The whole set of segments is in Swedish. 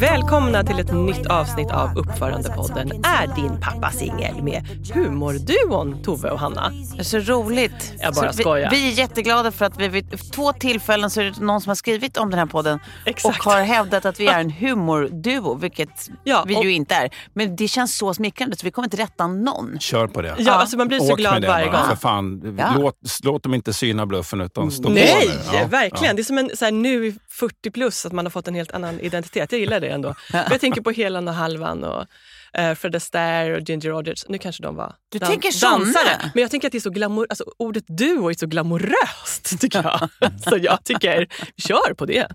Välkomna till ett nytt avsnitt av Uppförandepodden Är din pappa singel? med humorduon Tove och Hanna. Det är så roligt. Jag bara så skojar. Vi, vi är jätteglada för att vi vid två tillfällen så är det någon som har skrivit om den här podden Exakt. och har hävdat att vi är en humorduo, vilket Ja, vi ju inte är. Men det känns så smickrande så vi kommer inte rätta någon. Kör på det. Ja, alltså man blir så Åk glad med det varje gång. För fan, Ja. låt, låt dem inte syna bluffen utan stå Nej, på nu. Ja, verkligen. Det är som en så här, nu i 40 plus att man har fått en helt annan identitet. Jag gillar det ändå. Jag tänker på Helan och Halvan och uh, Fred Astaire och Ginger Rogers. Nu kanske de var Du tänker såna? dansare. Men jag tänker att det är så glamour, alltså, ordet duo är så glamoröst tycker jag. så jag tycker, kör på det.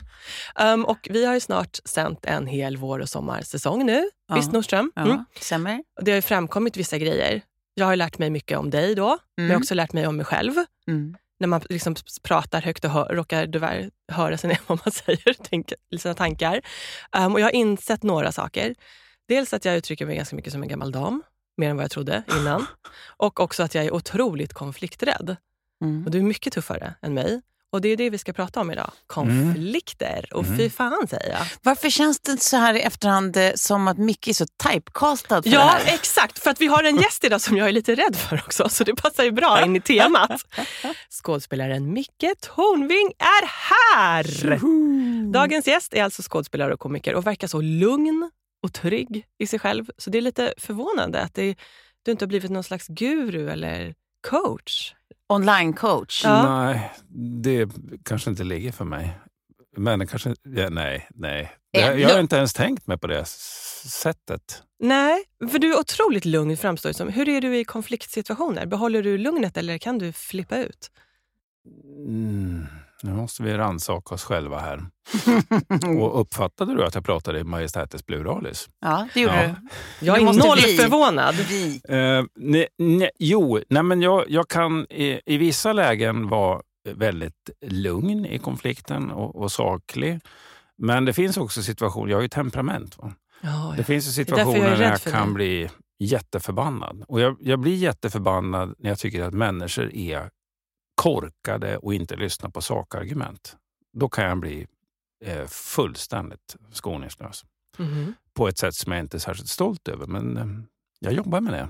Um, och vi har ju snart sänt en hel vår och sommarsäsong nu. Ja. Visst Nordström? Ja, Mm. Stämmer? Det har ju framkommit vissa grejer. Jag har lärt mig mycket om dig då, men jag har också lärt mig om mig själv. Mm. När man liksom pratar högt och hör, råkar tyvärr höra sina, vad man säger, tänka, sina tankar. Um, och jag har insett några saker. Dels att jag uttrycker mig ganska mycket som en gammal dam, mer än vad jag trodde innan. Och också att jag är otroligt konflikträdd. Mm. Och du är mycket tuffare än mig. Och det är det vi ska prata om idag. Konflikter. Och fy fan säger jag. Varför känns det så här i efterhand eh, som att Micke är så typecastad för Ja, det här? exakt. För att vi har en gäst idag som jag är lite rädd för också. Så det passar ju bra in i temat. Skådespelaren Micke Tornving är här! Dagens gäst är alltså skådespelare och komiker och verkar så lugn och trygg i sig själv. Så det är lite förvånande att det, du inte har blivit någon slags guru eller coach. Online-coach. Ja. Nej, det kanske inte ligger för mig. Men det kanske... Ja, nej, nej. Det, Eh, jag har inte ens tänkt mig på det sättet. Nej, för du är otroligt lugn framstår det som. Hur är du i konfliktsituationer? Behåller du lugnet eller kan du flippa ut? Mm, nu måste vi rannsaka oss själva här. Och uppfattade du att jag pratade i majestätis pluralis? Ja, det gjorde Ja. du. Jag Det är måste noll vi. förvånad. Vi. Eh, ne, ne, jo, nej men jag, jag kan i, i vissa lägen vara väldigt lugn i konflikten och, och saklig. Men det finns också situationer, jag har ju temperament. Va? Ja, Det finns ju är därför jag situationer när jag kan dig. bli jätteförbannad. Och jag, jag blir jätteförbannad när jag tycker att människor är korkade och inte lyssnar på sakargument. Då kan jag bli eh, fullständigt skoningslös. Mhm. På ett sätt som jag inte är särskilt stolt över. Men eh, jag jobbar med det.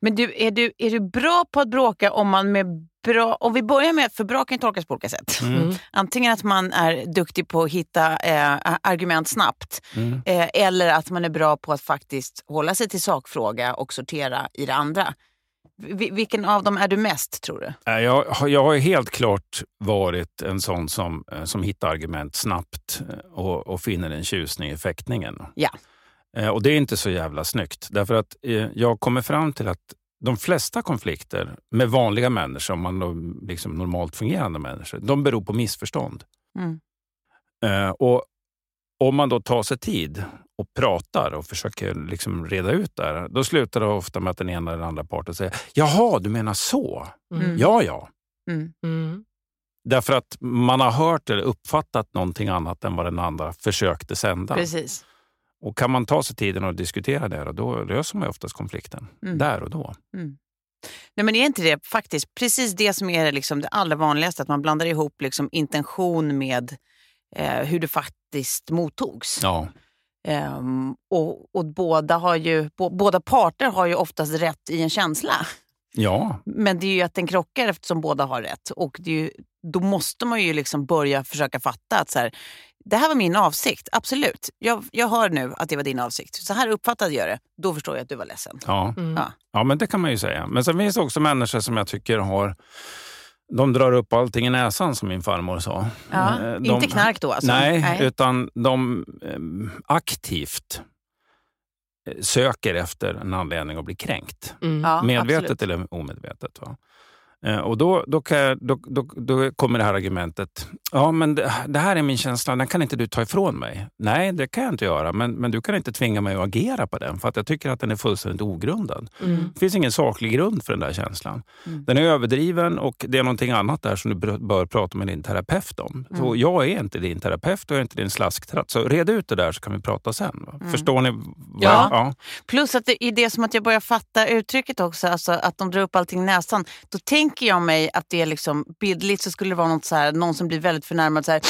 Men du, är, du, är du bra på att bråka om man med bra... Om vi börjar med, för bra kan ju tolkas på olika sätt. Mm. Antingen att man är duktig på att hitta eh, argument snabbt Mm. eh, eller att man är bra på att faktiskt hålla sig till sakfråga och sortera i det andra. Vi- vilken av dem är du mest tror du? Nej, Jag, har- jag har helt klart varit en sån som, eh, som hittar argument snabbt eh, och, och finner en tjusning i fäktningen. Ja. Eh, Och det är inte så jävla snyggt. Därför att eh, jag kommer fram till att de flesta konflikter med vanliga människor, om man då, liksom normalt fungerande människor, de beror på missförstånd. Mm. Eh, Och om man då tar sig tid och pratar och försöker liksom reda ut det här, då slutar det ofta med att den ena eller den andra parten säger Jaha, du menar så? Mm. Ja, ja. Mm. Mm. Därför att man har hört eller uppfattat någonting annat än vad den andra försökte sända. Precis. Och kan man ta sig tiden och diskutera det, då löser man ju oftast konflikten. Mm. Där och då. Mm. Nej, men är inte det faktiskt precis det som är liksom det allra vanligaste? Att man blandar ihop liksom intention med eh, hur det faktiskt mottogs. Ja. Ehm, och, och båda, har ju, bo, båda parter har ju oftast rätt i en känsla. ja, Men det är ju att den krockar eftersom båda har rätt. Och det är ju, då måste man ju liksom börja försöka fatta att så här, det här var min avsikt. Absolut, jag, jag hör nu att det var din avsikt. Så här uppfattade jag det. Då förstår jag att du var ledsen. ja. Mm. Ja. ja, men det kan man ju säga. Men sen finns det också människor som jag tycker har de drar upp allting i näsan som min farmor sa. Ja, Eh, inte knark då alltså? Nej, Nej. utan de eh, aktivt eh, söker efter en anledning att bli kränkt. Mm. Ja, medvetet absolut. eller omedvetet. Va? Eh, Och då, då, jag, då, då, då kommer det här argumentet. Ja, men det, det här är min känsla, den kan inte du ta ifrån mig. Nej, det kan jag inte göra, men, men du kan inte tvinga mig att agera på den för att jag tycker att den är fullständigt ogrundad. Mm. Det finns ingen saklig grund för den där känslan. Mm. Den är överdriven och det är någonting annat där som du bör, prata med din terapeut om. Mm. Så jag är inte din terapeut och jag är inte din slasktratt. Så red ut det där så kan vi prata sen. Mm. Förstår ni? Ja. ja. Plus att det är det som att jag börjar fatta uttrycket också, alltså att de drar upp allting i näsan. Då tänker jag mig att det är liksom bildligt så skulle det vara något så här, någon som blir väldigt förnärmad så här.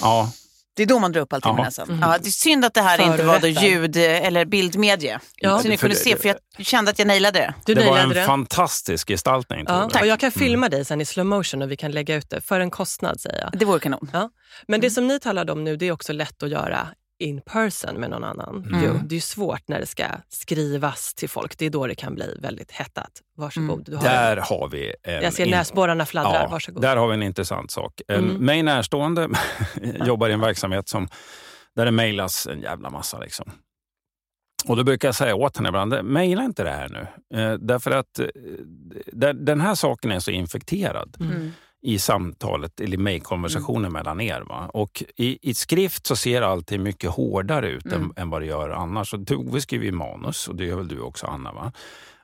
ja. Det är då man drar upp allting Jaha. med näsan. Ja, det är synd att det här inte var då ljud eller bildmedie. Ja, så ni kunde se, för jag kände att jag nailade det. Du det var en det. fantastisk gestaltning. Ja, Tove. och jag kan filma dig sen i slow motion och vi kan lägga ut det för en kostnad säger jag. Det vore kanon. Ja. Men Mm. det som ni talade om nu, det är också lätt att göra in person med någon annan. Mm. Jo, det är ju svårt när det ska skrivas till folk. Det är då det kan bli väldigt hettat. Varsågod. Du har Där har vi en... Jag ser in- näsborrarna fladdrar. Ja, Varsågod. där har vi en intressant sak. En Mm. Mig närstående jobbar i en verksamhet som, där det mejlas en jävla massa. Liksom. Och då brukar jag säga åt henne ibland, mejla inte det här nu. Eh, därför att eh, den här saken är så infekterad Mm. I samtalet eller mejlkonversationen Mm. mellan er. Va? Och i, i skrift så ser allting mycket hårdare ut Mm. än, än vad det gör annars. Och Tove skriver ju manus och det gör väl du också Anna? Va?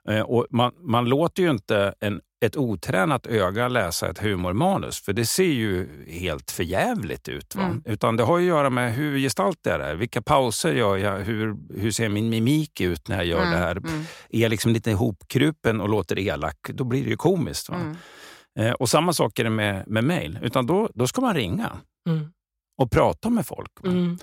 Eh, och man, man låter ju inte en, ett otränat öga läsa ett humormanus för det ser ju helt förjävligt ut. Va? Mm. Utan det har ju att göra med hur gestaltar jag det här? Vilka pauser gör jag? Hur, hur ser min mimik ut när jag gör det här? Mm. Är jag liksom lite ihopkrupen och låter elak, då blir det ju komiskt. Va? Eh, och samma sak är det med, med mejl. Utan då, då ska man ringa Mm. och prata med folk. Mm.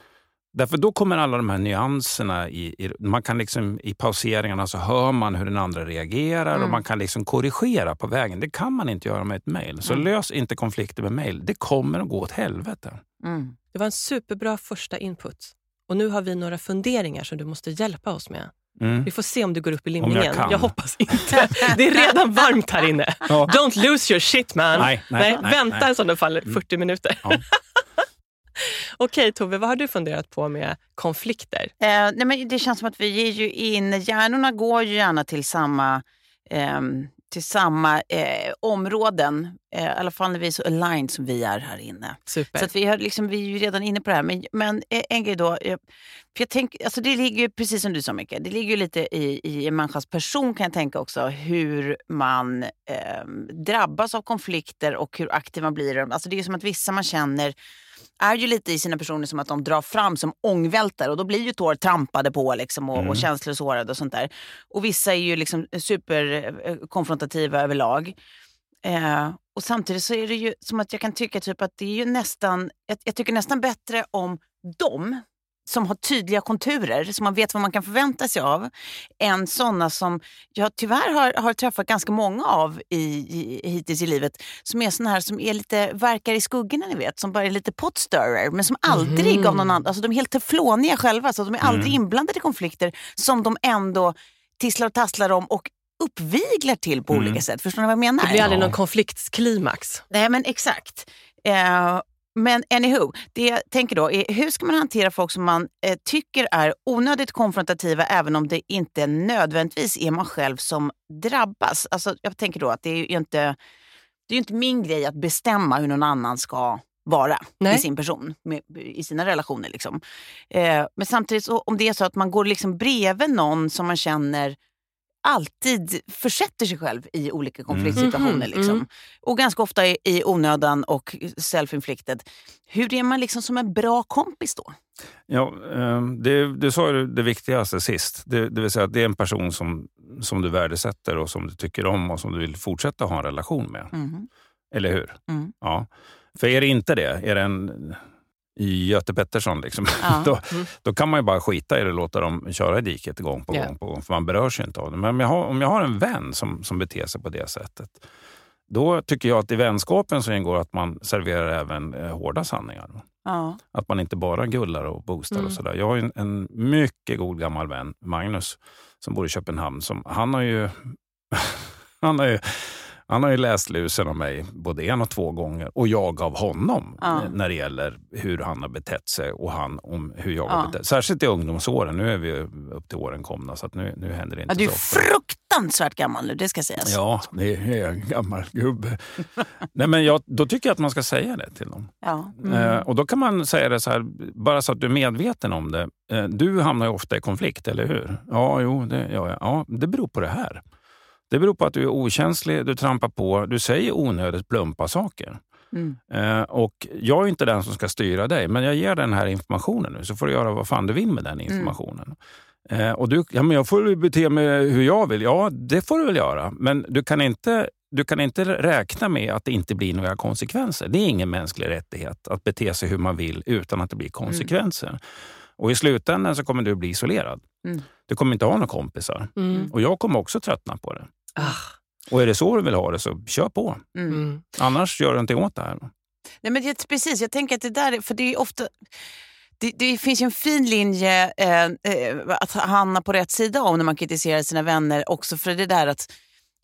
Därför då kommer alla de här nyanserna. I, i, man kan liksom, I pauseringarna så hör man hur den andra reagerar Mm. och man kan liksom korrigera på vägen. Det kan man inte göra med ett mejl. Så Mm. lös inte konflikter med mejl. Det kommer att gå åt helvete. Mm. Det var en superbra första input. Och nu har vi några funderingar som du måste hjälpa oss med. Mm. Vi får se om du går upp i jag limningen. kan. hoppas inte. Det är redan varmt här inne. Ja. Don't lose your shit man. Nej, nej, nej, vänta nej. i sådana fall 40 minuter. Ja. Okej Tove, vad har du funderat på med konflikter? Eh, nej, men det känns som att vi ger ju in, hjärnorna går ju gärna till samma, ehm, till samma eh, områden. Eh, I alla fall när vi är så aligned som vi är här inne. Super. Så att vi, har liksom, vi är ju redan inne på det här. Men, men eh, en grej då. eh, För jag tänker, alltså det ligger ju, precis som du sa Micke, det ligger ju lite i, i en människas person kan jag tänka också. Hur man eh, drabbas av konflikter och hur aktiv man blir. Alltså det är som att vissa man känner är ju lite i sina personer som att de drar fram som ångvältare och då blir ju tår trampade på liksom och, Mm. och känslor sårade och sånt där. Och vissa är ju liksom superkonfrontativa överlag. Eh, och samtidigt så är det ju som att jag kan tycka typ att det är ju nästan, jag, jag tycker nästan bättre om dem som har tydliga konturer, som man vet vad man kan förvänta sig av, än sådana som jag tyvärr har, har träffat ganska många av i, i, hittills i livet, som är såna här som är lite, verkar i skuggorna ni vet, som bara är lite potstirrer, men som aldrig Mhm. av någon annan, alltså de är helt tefloniga själva, så de är aldrig Mm. inblandade i konflikter som de ändå tisslar och tasslar om och uppviglar till på Mm. olika sätt. Förstår ni vad jag menar? det blir aldrig Ja. någon konfliktklimax. Nej men exakt. Eh, men anywho, det jag tänker då är hur ska man hantera folk som man eh, tycker är onödigt konfrontativa även om det inte nödvändigtvis är man själv som drabbas? Alltså, jag tänker då att det är ju inte, det är inte min grej att bestämma hur någon annan ska vara Nej. i sin person, med, i sina relationer. Liksom. Eh, men samtidigt så, om det är så att man går liksom bredvid någon som man känner alltid försätter sig själv i olika konfliktsituationer. Mhm, Liksom. mm. Och ganska ofta i, i onödan och self-inflicted. Hur är man liksom som en bra kompis då? Ja, eh, det, du sa ju det viktigaste sist. Det, det vill säga att det är en person som, som du värdesätter och som du tycker om och som du vill fortsätta ha en relation med. Mhm. Eller hur? Mm. Ja. För är det inte det, är det en i Göte Pettersson, liksom, Ja. då, Mm. då kan man ju bara skita i det och låta dem köra i diket gång på Ja. gång på gång. För man berörs ju inte av det. Men om jag har, om jag har en vän som, som beter sig på det sättet. Då tycker jag att i vänskapen så ingår att man serverar även eh, hårda sanningar. Ja. Att man inte bara gullar och boostar Mm. och sådär. Jag har en, en mycket god gammal vän, Magnus, som bor i Köpenhamn. Som, han har ju... han har ju han har ju läst lusen av mig både en och två gånger och jag av honom Ja. när det gäller hur han har betett sig och han om hur jag Ja. har betett Särskilt i ungdomsåren. Nu är vi upp till åren komna så nu, nu händer det inte Ja, du är så fruktansvärt gammal nu, det ska sägas. Ja, det är en gammal gubbe. Nej, men jag, då tycker jag att man ska säga det till dem. Ja. Eh, och då kan man säga det så här, bara så att du är medveten om det. Eh, du hamnar ju ofta i konflikt, eller hur? Ja, jo, det gör jag. Ja, det beror på det här. Det beror på att du är okänslig, du trampar på, du säger onödigt plumpa saker. Mm. Eh, och jag är inte den som ska styra dig, men jag ger den här informationen nu så får du göra vad fan du vill med den informationen. Eh, och du, ja, men jag får väl bete mig hur jag vill. Ja, det får du väl göra. Men du kan inte du kan inte räkna med att det inte blir några konsekvenser. Det är ingen mänsklig rättighet att bete sig hur man vill utan att det blir konsekvenser. Mm. Och i slutändan så kommer du bli isolerad. Mm. Du kommer inte ha några kompisar. Mm. Och jag kommer också tröttna på det. Ah. Och är det så du vill ha det, så kör på. Mm. mm. Annars gör du inte åt det här. Nej, men det, precis, jag tänker att det där, för det är ofta... Det, det finns ju en fin linje eh, eh, att hamna på rätt sida om när man kritiserar sina vänner också för det där att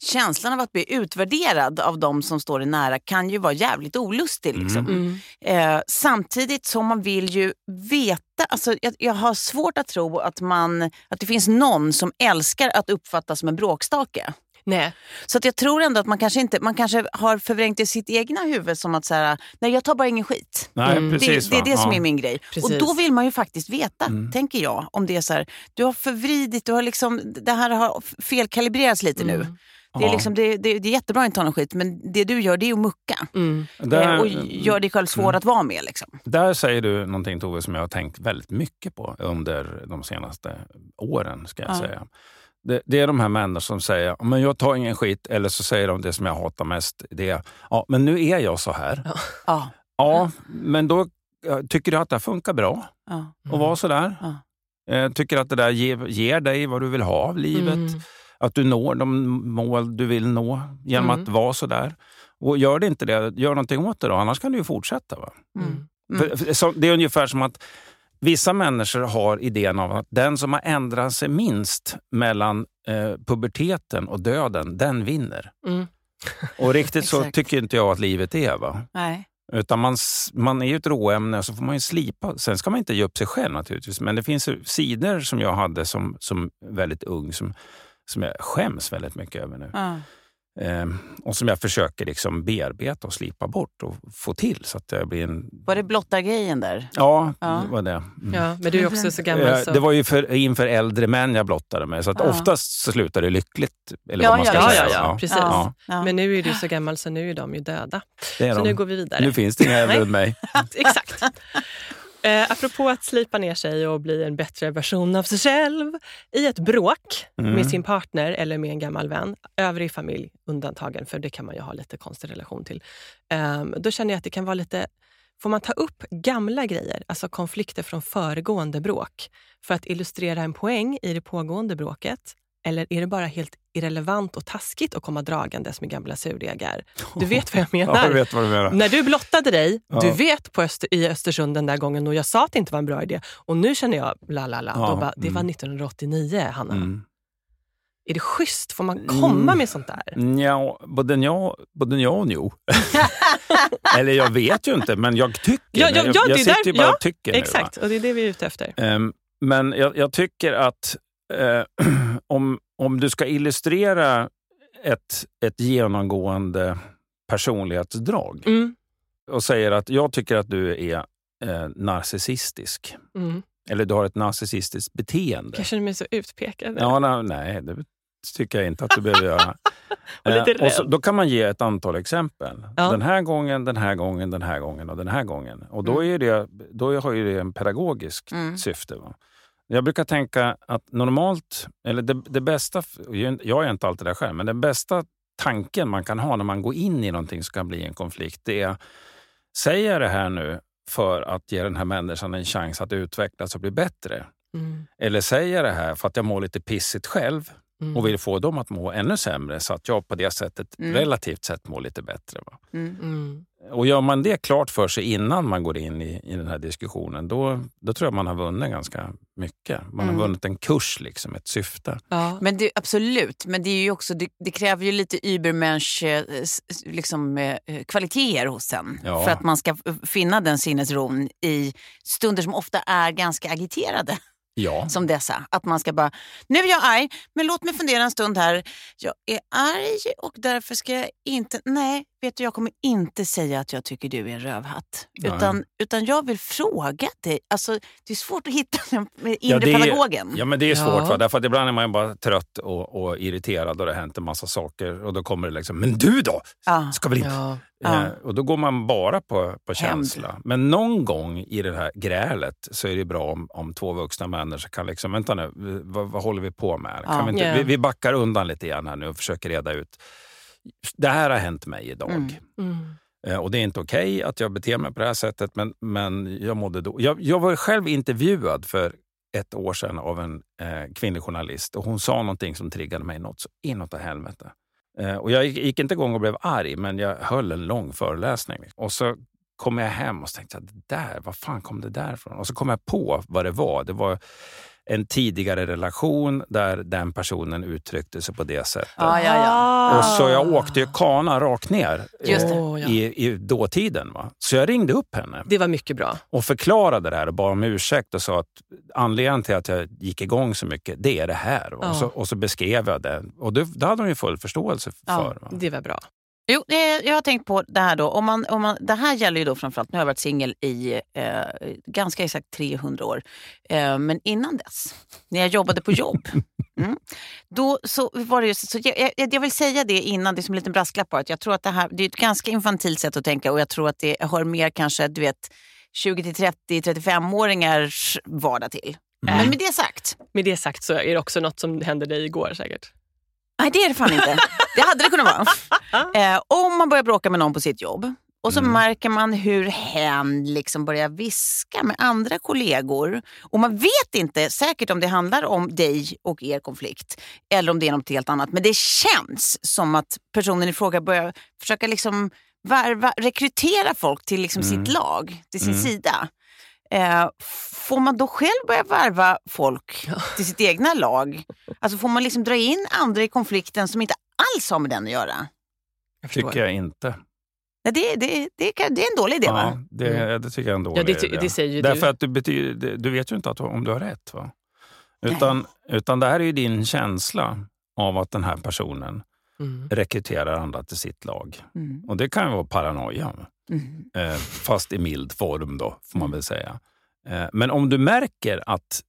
känslan av att bli utvärderad av de som står dig nära kan ju vara jävligt olustig. Liksom. Mm. mm. Eh, samtidigt som man vill ju veta, alltså, jag, jag, har svårt att tro att, man, att det finns någon som älskar att uppfattas som en bråkstake. Nej. Så att jag tror ändå att man kanske, inte, man kanske har förvrängt i sitt egna huvud som att säga, nej jag tar bara ingen skit. Nej, mm. precis, det, det, är det som är min grej. Precis. Och då vill man ju faktiskt veta, mm. tänker jag. Om det är så här, du har förvridit, du har liksom, det här har felkalibrerats lite mm. nu. Det är, liksom, det, det, det är jättebra att inte ta någon skit, men det du gör det är att mucka. Mm. Där, eh, och gör dig själv svår mm. att vara med. Liksom. Där säger du någonting Tove som jag har tänkt väldigt mycket på under de senaste åren. ska jag ja. säga. Det, det, är de här männen som säger men jag tar ingen skit, eller så säger de det som jag hatar mest. Det är, ja, men nu är jag så här. Ja, ja men då tycker du att det funkar bra ja. att vara så där? Ja. Eh, tycker att det där ger, ger dig vad du vill ha av livet? Mm. Att du når de mål du vill nå genom mm. att vara så där. Och gör det inte det, gör någonting åt det då, annars kan du ju fortsätta. Va? Mm. För, mm. så, det är ungefär som att Vissa människor har idén av att den som har ändrat sig minst mellan eh, puberteten och döden, den vinner. Mm. Och riktigt så tycker inte jag att livet är. Va? Nej. Utan man, man är ju ett råämne så får man ju slipa. Sen ska man inte ge upp sig själv naturligtvis. Men det finns sidor som jag hade som, som väldigt ung som, som jag skäms väldigt mycket över nu. Mm. Eh, och som jag försöker liksom bearbeta och slipa bort och få till. så att det blir en... Var det blotta grejen där? Ja, ja. det var det. Mm. Ja, men du är också så gammal. Eh, så... Det var ju för, inför äldre män jag blottade mig, så att ja. oftast så slutar det lyckligt. Eller ja, vad man ska ja, säga. ja, ja, precis. Ja. Men nu är du så gammal så nu är de ju döda. så de. nu går vi vidare. Nu finns det inga äldre än mig. Exakt. Eh, apropå att slipa ner sig och bli en bättre version av sig själv i ett bråk mm. med sin partner eller med en gammal vän. Övrig familj undantagen, för det kan man ju ha lite konstig relation till. Eh, då känner jag att det kan vara lite Får man ta upp gamla grejer, alltså konflikter från föregående bråk för att illustrera en poäng i det pågående bråket? Eller är det bara helt irrelevant och taskigt att komma dragandes med gamla surdegar? Du vet vad jag menar. Ja, vet vad du menar. När du blottade dig, ja. du vet på Öster, i Östersund den där gången och jag sa att det inte var en bra idé och nu känner jag, la la la, ja, bara, det mm. var 1989 Hanna. Mm. Är det schysst? Får man komma mm. med sånt där? Ja, både ja, både ja och jo. Eller jag vet ju inte, men jag tycker. Ja, ja, ja, jag, jag sitter ju bara och tycker Exakt, nu, och det är det vi är ute efter. Um, men jag, jag, tycker att eh, om, om du ska illustrera ett, ett genomgående personlighetsdrag mm. och säger att jag tycker att du är eh, narcissistisk. Mm. Eller du har ett narcissistiskt beteende. Jag känner mig så utpekad. Ja, nej, nej, det tycker jag inte att du behöver göra. och eh, och så, då kan man ge ett antal exempel. Ja. Den här gången, den här gången, den här gången och den här gången. Och då, mm. är det, då har ju det en pedagogisk mm. syfte. Va? Jag brukar tänka att normalt, eller det, det bästa, jag är inte alltid där själv, men den bästa tanken man kan ha när man går in i någonting som kan bli en konflikt, det är, säger jag det här nu för att ge den här människan en chans att utvecklas och bli bättre? Mm. Eller säger jag det här för att jag mår lite pissigt själv mm. och vill få dem att må ännu sämre så att jag på det sättet mm. relativt sett mår lite bättre? Va? Mm. Mm. Och gör man det klart för sig innan man går in i, i den här diskussionen, då, då tror jag man har vunnit ganska mycket. Man har mm. vunnit en kurs, liksom, ett syfte. Ja. Men det, absolut, men det, är ju också, det, det kräver ju lite übermensch eh, liksom, eh, kvaliteter hos en. Ja. För att man ska finna den sinnesron i stunder som ofta är ganska agiterade. Ja. Som dessa. Att man ska bara, nu är jag arg, men låt mig fundera en stund här. Jag är arg och därför ska jag inte, nej, vet du, jag kommer inte säga att jag tycker du är en rövhatt. Utan, utan jag vill fråga dig. Alltså, det är svårt att hitta den inre ja, pedagogen. Ja, men det är svårt. Ja. Därför att ibland är man bara trött och, och irriterad och det har hänt en massa saker. Och då kommer det liksom, men du då? Ja. Ska väl inte... Ja. Ja. Eh, och då går man bara på, på känsla. Men någon gång i det här grälet så är det bra om, om två vuxna människor kan liksom, vänta nu, vad, vad håller vi på med? Kan vi, inte, vi, vi backar undan lite grann här nu och försöker reda ut det här har hänt mig idag. Mm. Mm. Eh, Och det är inte okej att jag beter mig på det här sättet, men, men jag mådde då. Jag, jag var själv intervjuad för ett år sedan av en eh, kvinnlig journalist och hon sa någonting som triggade mig något så inåt helvete. Eh, och jag gick, gick inte igång och blev arg, men jag höll en lång föreläsning. Och så kom jag hem och tänkte det där, var fan kom det där ifrån? Och så kom jag på vad det var. Det var en tidigare relation där den personen uttryckte sig på det sättet. Ja, ja, ja. Och så jag åkte ju kana rakt ner ja. i, i dåtiden. Va? Så jag ringde upp henne Det var mycket bra. och förklarade det här och bad om ursäkt och sa att anledningen till att jag gick igång så mycket, det är det här. Va? Ja. Och, så, och så beskrev jag det. Och det, det hade hon ju full förståelse för. Va? Det var bra. Jo, jag har tänkt på det här då. Om man, om man, det här gäller ju då framförallt, nu har jag varit singel i eh, ganska exakt 300 år. Eh, men innan dess, när jag jobbade på jobb, mm, då så var det just, så jag, jag, jag vill säga det innan, det är som en liten brasklapp bara, att jag tror att det här, det är ett ganska infantilt sätt att tänka och jag tror att det hör mer kanske, du vet, 20 till 30, 35-åringars vardag till. Men med det sagt, Med det sagt så är det också något som hände dig igår säkert. Nej, det är det fan inte. Det hade det kunnat vara. Eh, om man börjar bråka med någon på sitt jobb och så märker man hur hen liksom börjar viska med andra kollegor. Och man vet inte säkert om det handlar om dig och er konflikt eller om det är något helt annat. Men det känns som att personen i fråga börjar försöka liksom värva, rekrytera folk till liksom sitt lag, till sin sida. Eh, får man då själv börja värva folk till sitt egna lag? Alltså får man liksom dra in andra i konflikten som inte alls har med den att göra? Jag förstår. Tycker jag inte. Nej, det, det, det, det är en dålig idé Ja, va? det, det tycker jag är en dålig Ja, det idé. det säger ju Därför du. att du, betyder, det- du vet ju inte att, om du har rätt. Va? Utan, utan det här är ju din känsla av att den här personen Mm. rekryterar andra till sitt lag. Mm. Och det kan ju vara paranoia. Mm. Eh, fast i mild form då, får man väl säga. Eh, men om du märker att,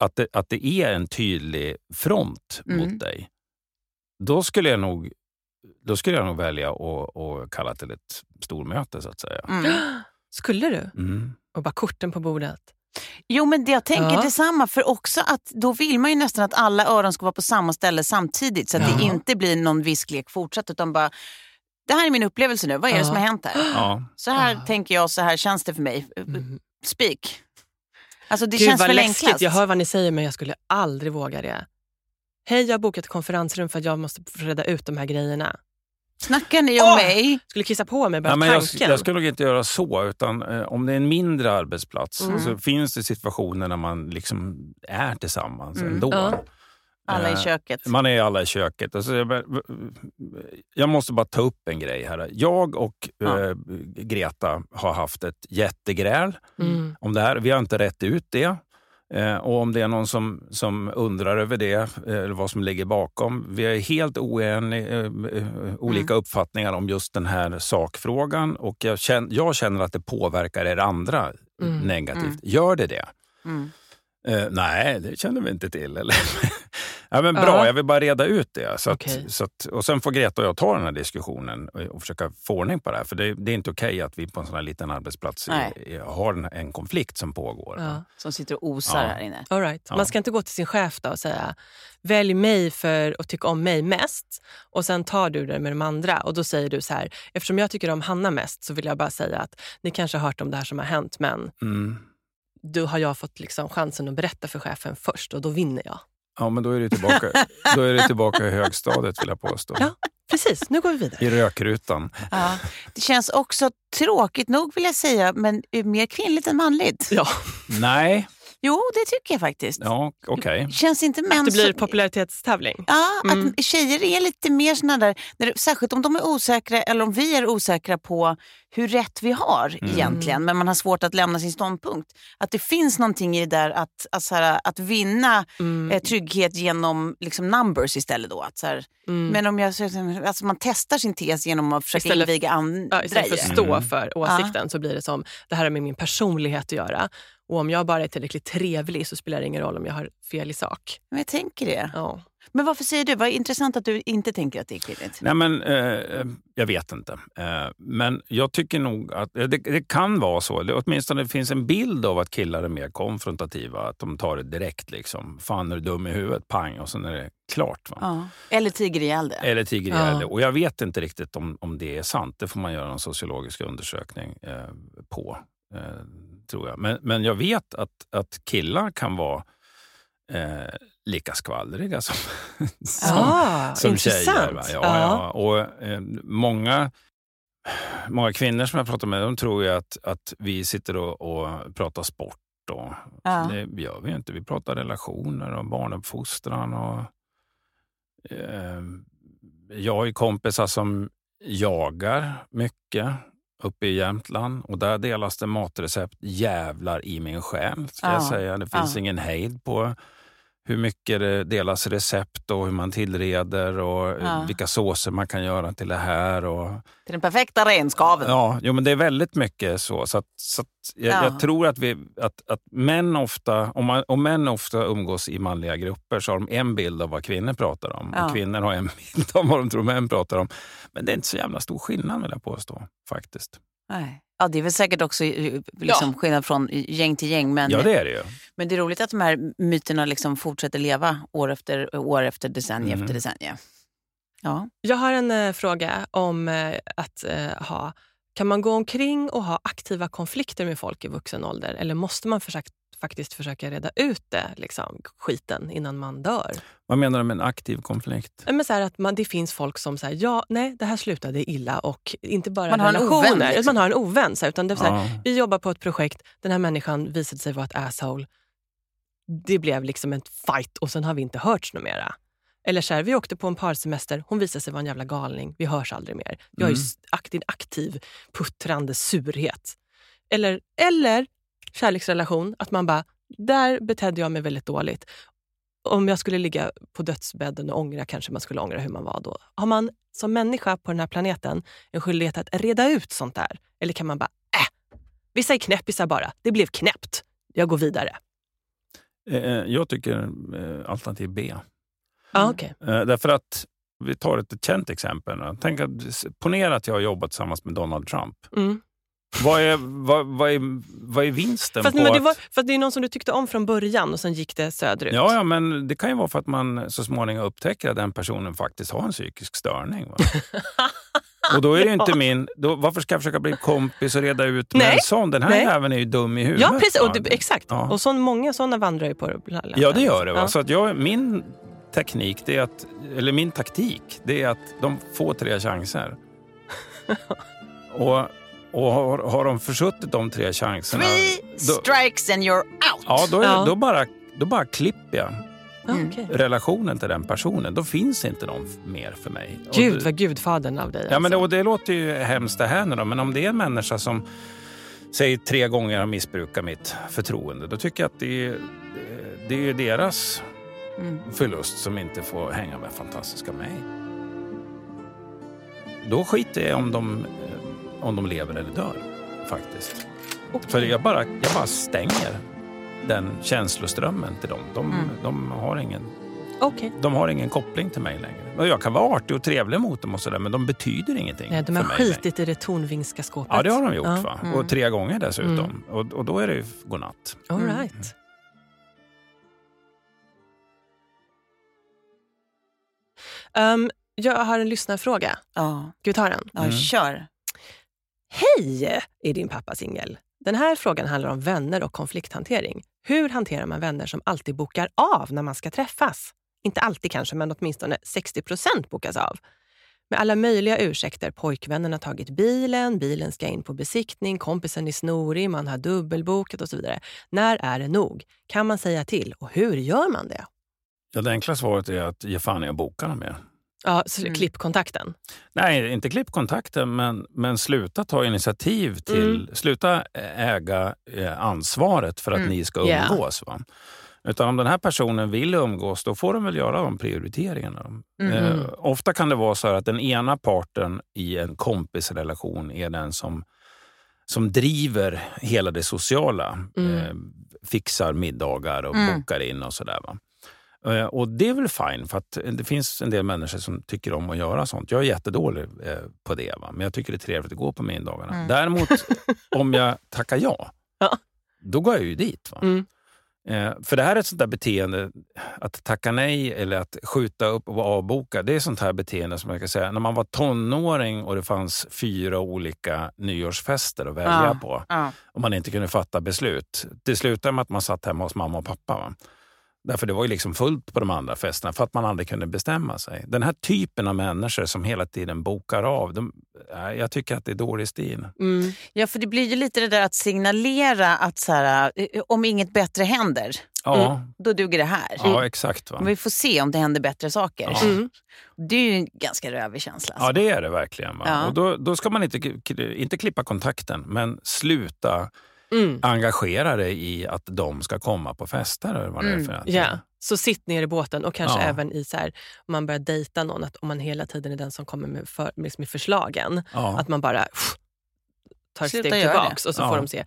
att, det, att det är en tydlig front Mm. mot dig, då skulle jag nog, då skulle jag nog välja att, att kalla till ett stormöte så att säga. Mm. Skulle du? Mm. Och bara korten på bordet. Jo men det, jag tänker Ja. detsamma för också att då vill man ju nästan att alla öron ska vara på samma ställe samtidigt så att det Ja. inte blir någon visklek fortsatt utan bara det här är min upplevelse nu, vad är det Ja. som har hänt här? Ja. Så här Ja. tänker jag, så här känns det för mig. Mm. Speak. Alltså det Gud känns vad väl läskigt. enklast. Jag hör vad ni säger men jag skulle aldrig våga det. Hej, jag har bokat ett konferensrum för att jag måste reda ut de här grejerna. Snackar ni om Åh! mig? Skulle kissa på mig bara Ja, men jag, tanken. jag skulle nog inte göra så, utan eh, om det är en mindre arbetsplats Mm. så finns det situationer när man liksom är tillsammans Mm. ändå. Ja. Alla i Eh, köket. Man är alla i köket. Alltså, jag, jag måste bara ta upp en grej här. Jag och Ja. eh, Greta har haft ett jättegräl Mm. om det här. Vi har inte rätt ut det. Eh, och om det är någon som, som undrar över det, eh, eller vad som ligger bakom. Vi är helt oeniga, eh, olika uppfattningar om just den här sakfrågan. Och jag känner, jag känner att det påverkar er andra Mm. negativt. Mm. Gör det det? Mm. Nej, det känner vi inte till. Eller? ja, men bra, Ja. jag vill bara reda ut det. Så att, Okej. så att, och Sen får Greta och jag ta den här diskussionen och, och försöka få ordning på det här. För det, det är inte okej att vi på en sån här liten arbetsplats i, i, har en, en konflikt som pågår. Ja. Som sitter och osar Ja. här inne. All right. Ja. Man ska inte gå till sin chef då och säga välj mig för att tycka om mig mest och sen tar du det med de andra och då säger du så här eftersom jag tycker om Hanna mest så vill jag bara säga att ni kanske har hört om det här som har hänt men Mm. då har jag fått liksom chansen att berätta för chefen först och då vinner jag. Ja, men då är det tillbaka, då är det tillbaka i högstadiet vill jag påstå. Ja. Precis, nu går vi vidare. I rökrutan. Ja. Det känns också tråkigt nog vill jag säga, men mer kvinnligt än manligt. Ja, Nej, Jo, det tycker jag faktiskt. ja, okej. Känns inte män det blir så- popularitetstävling. Ja, Mm. att tjejer är lite mer såna där, när särskilt om de är osäkra eller om vi är osäkra på hur rätt vi har Mm. egentligen, men man har svårt att lämna sin ståndpunkt. Att det finns någonting i det där att, att, så här, att vinna Mm. eh, trygghet genom liksom, numbers istället. Då. Att, så här, Mm. Men om jag, alltså, man testar sin tes genom att försöka Istället- inviga andra Ja, istället för att stå Mm. för åsikten så blir det som det här har med min personlighet att göra. Och om jag bara är tillräckligt trevlig så spelar det ingen roll om jag har fel i sak. Men jag tänker det. Ja. Men varför säger du? Vad intressant att du inte tänker att det är killigt. Nej, men, eh, jag vet inte. Eh, men jag tycker nog att eh, det, det kan vara så. Det, åtminstone det finns en bild av att killar är mer konfrontativa. Att de tar det direkt. Liksom. Fan är du dum i huvudet? Pang och sen är det klart. Va? Ja. Eller tiger ihjäl det. Eller tiger Ja. ihjäl det. Och jag vet inte riktigt om, om det är sant. Det får man göra en sociologisk undersökning eh, på. Tror jag. Men, men jag vet att, att killar kan vara eh, lika skvallriga som, som, ah, som tjejer. Va? Ja, ja. Och, eh, många, många kvinnor som jag pratar med de tror ju att, att vi sitter och, och pratar sport. Och, Ja. Det gör vi inte. Vi pratar relationer och barnuppfostran. Och, eh, jag har ju kompisar som jagar mycket uppe i Jämtland och där delas det matrecept jävlar i min själ. Ska Ja. jag säga. Det finns Ja. ingen hejd på hur mycket det delas recept och hur man tillreder och Ja. vilka såser man kan göra till det här. Och, Till den perfekta renskaven. ja, jo, men det är väldigt mycket så. så, att, så att jag, Ja. jag tror att, vi, att, att män ofta, om, man, om män ofta umgås i manliga grupper så har de en bild av vad kvinnor pratar om. Ja. Och kvinnor har en bild av vad de tror män pratar om. Men det är inte så jävla stor skillnad vill jag påstå. faktiskt. Nej. Ja, det är väl säkert också eh, liksom, skillnad från gäng till gäng. Men, Ja, det är det ju. men det är roligt att de här myterna liksom fortsätter leva år efter år, efter decennium Mm. efter decennium. Ja. Jag har en eh, fråga om eh, att eh, ha... Kan man gå omkring och ha aktiva konflikter med folk i vuxen ålder eller måste man försöka, faktiskt försöka reda ut det, liksom, skiten innan man dör? Vad menar du med en aktiv konflikt? Men så här att man, det finns folk som säger ja, nej, det här slutade illa och inte bara Man har en relationer, ovän, liksom. man har en ovän. Så här, utan det är så här, Ja. Vi jobbar på ett projekt, den här människan visade sig vara ett asshole. Det blev liksom en fight och sen har vi inte hörts något mera. Eller så här, vi åkte på en parsemester, hon visade sig vara en jävla galning, vi hörs aldrig mer. Jag är Mm. ju aktiv, aktiv, puttrande surhet. Eller, eller kärleksrelation, att man bara, där betedde jag mig väldigt dåligt. Om jag skulle ligga på dödsbädden och ångra, kanske man skulle ångra hur man var då. Har man som människa på den här planeten en skyldighet att reda ut sånt där? Eller kan man bara, äh, vissa är knäppisar bara. Det blev knäppt. Jag går vidare. Eh, eh, Jag tycker eh, alternativ B. Okej. Eh, Därför att, vi tar ett känt exempel. Tänk att, ponera att jag har jobbat tillsammans med Donald Trump. Mm. Vad är, vad, vad är, vad är vinsten Fast, på men det, att... var, för att det är någon som du tyckte om från början och sen gick det söderut. Ja, ja, men det kan ju vara för att man så småningom upptäcker att den personen faktiskt har en psykisk störning. Och då är det inte min... Då, varför ska jag försöka bli kompis och reda ut med Nej. en sån? Den här Nej. jäveln är ju dum i huvudet. Ja, precis. Och det, exakt. Ja. Och så, många sådana vandrar ju på bland Ja, det gör det. Ja. Så att jag, min teknik, det är att, eller min taktik, det är att de får tre chanser. och och har, har de försuttit de tre chanserna, Three då, strikes and you're out. ja, då, är, Ja. Då, bara, då bara klipper jag Ja, Mm. relationen till den personen. Då finns inte någon mer för mig. Gud, det- vad gudfadern av dig. Ja, men det, alltså. och det låter ju hemskt det här nu då, men om det är en människa som säg tre gånger har missbrukat mitt förtroende, då tycker jag att det är, det- det är ju deras Mm. förlust som inte får hänga med fantastiska mig. Då skiter jag om de, om de lever eller dör, faktiskt. För jag bara, jag bara stänger den känsloströmmen till dem. De, Mm. de, har ingen, Okej. de har ingen koppling till mig längre. Och jag kan vara artig och trevlig mot dem, och så där, men de betyder ingenting Nej, de har för mig längre. skitit i det Tornvingska skåpet. Ja, det har de gjort. Ja. Va? Mm. Och tre gånger dessutom. Mm. Och, och då är det ju godnatt. All Mm. right. Um, jag har en lyssnarfråga. Ja, Ska vi ta den? ja Mm. kör. Hej! Är din pappa singel? Den här frågan handlar om vänner och konflikthantering. Hur hanterar man vänner som alltid bokar av när man ska träffas? Inte alltid kanske, men åtminstone 60% bokas av. Med alla möjliga ursäkter. Pojkvännen har tagit bilen, bilen ska in på besiktning, kompisen är snorig, man har dubbelbokat och så vidare. När är det nog? Kan man säga till? Och hur gör man det? Ja, det enkla svaret är att ge fan i att boka dem mer. Ja, så Mm. klipp kontakten. Nej, inte klipp kontakten, men, men sluta ta initiativ till... Mm. Sluta äga ansvaret för att Mm. ni ska Yeah. umgås. Va? Utan om den här personen vill umgås, då får de väl göra de prioriteringarna. Mm. Eh, ofta kan det vara så att den ena parten i en kompisrelation är den som, som driver hela det sociala. Eh, fixar middagar och Mm. bokar in och sådär. Va? Eh, Och det är väl fine, för att det finns en del människor som tycker om att göra sånt. Jag är jättedålig eh, på det, va? men jag tycker det är trevligt att gå på middagarna. Mm. Däremot, om jag tackar ja, Ja. då går jag ju dit. Va? Mm. Eh, för det här är ett sånt där beteende, att tacka nej eller att skjuta upp och avboka. Det är sånt här beteende som jag kan säga, när man var tonåring och det fanns fyra olika nyårsfester att välja Ja. på Ja. och man inte kunde fatta beslut. Det slutade med att man satt hemma hos mamma och pappa. Va? Därför det var ju liksom fullt på de andra festerna för att man aldrig kunde bestämma sig. Den här typen av människor som hela tiden bokar av, de, jag tycker att det är dålig stil. Mm. ja, för det blir ju lite det där att signalera att så här, eh, om inget bättre händer, Ja, då duger det här. ja exakt. Va? Vi får se om det händer bättre saker. Ja. Mm. Det är ju en ganska rövig känsla. Ja, det är det verkligen. Ja. Och då, då ska man inte, inte klippa kontakten, men sluta Mm. engagera dig i att de ska komma på fester. Eller vad det är Mm, för någonting. Ja, så sitt ner i båten och kanske Ja. även i så här, om man börjar dejta någon, att om man hela tiden är den som kommer med, för, med, med förslagen, Ja. att man bara pff, tar ett Sluta steg tillbaks det. och så Ja. får de se,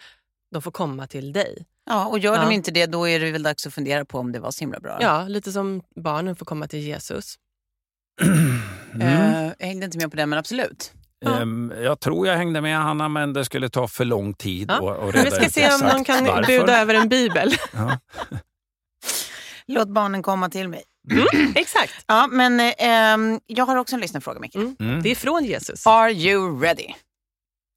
de får komma till dig. Ja, och gör Ja. de inte det, då är det väl dags att fundera på om det var så himla bra. Ja, lite som barnen får komma till Jesus. Mm. Eh, jag hängde inte med på det, men absolut. Ja. Ehm, Jag tror jag hängde med Hanna, men det skulle ta för lång tid Ja. att- att Men reda vi ska se om någon kan varför. buda över en bibel. Ja. Låt barnen komma till mig. Exakt, Ja, men eh, jag har också en lyssnarfråga, Micke. Mm. Mm. det är från Jesus. Are you ready?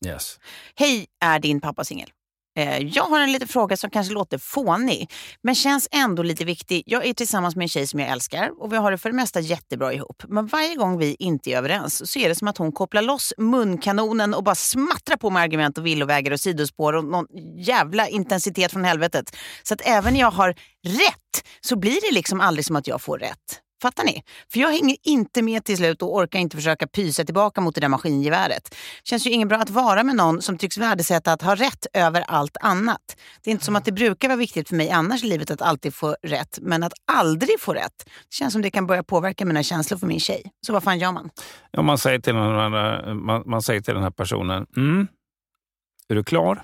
Yes. Hej, är din pappa singel? Eh, jag har en liten fråga som kanske låter fånig, men känns ändå lite viktig. Jag är tillsammans med en tjej som jag älskar och vi har det för det mesta jättebra ihop. Men varje gång vi inte är överens så är det som att hon kopplar loss munkanonen och bara smattrar på med argument och villovägar och sidospår och någon jävla intensitet från helvetet. Så att även när jag har rätt så blir det liksom aldrig som att jag får rätt. Fattar ni? För jag hänger inte med till slut och orkar inte försöka pysa tillbaka mot det där maskingeväret. Känns ju inget bra att vara med någon som tycks värdesätta att ha rätt över allt annat. Det är inte som att det brukar vara viktigt för mig annars i livet att alltid få rätt, men att aldrig få rätt. Det känns som det kan börja påverka mina känslor för min tjej. Så vad fan gör man? Ja, man, säger till den här, man, man säger till den här personen, mm, är du klar?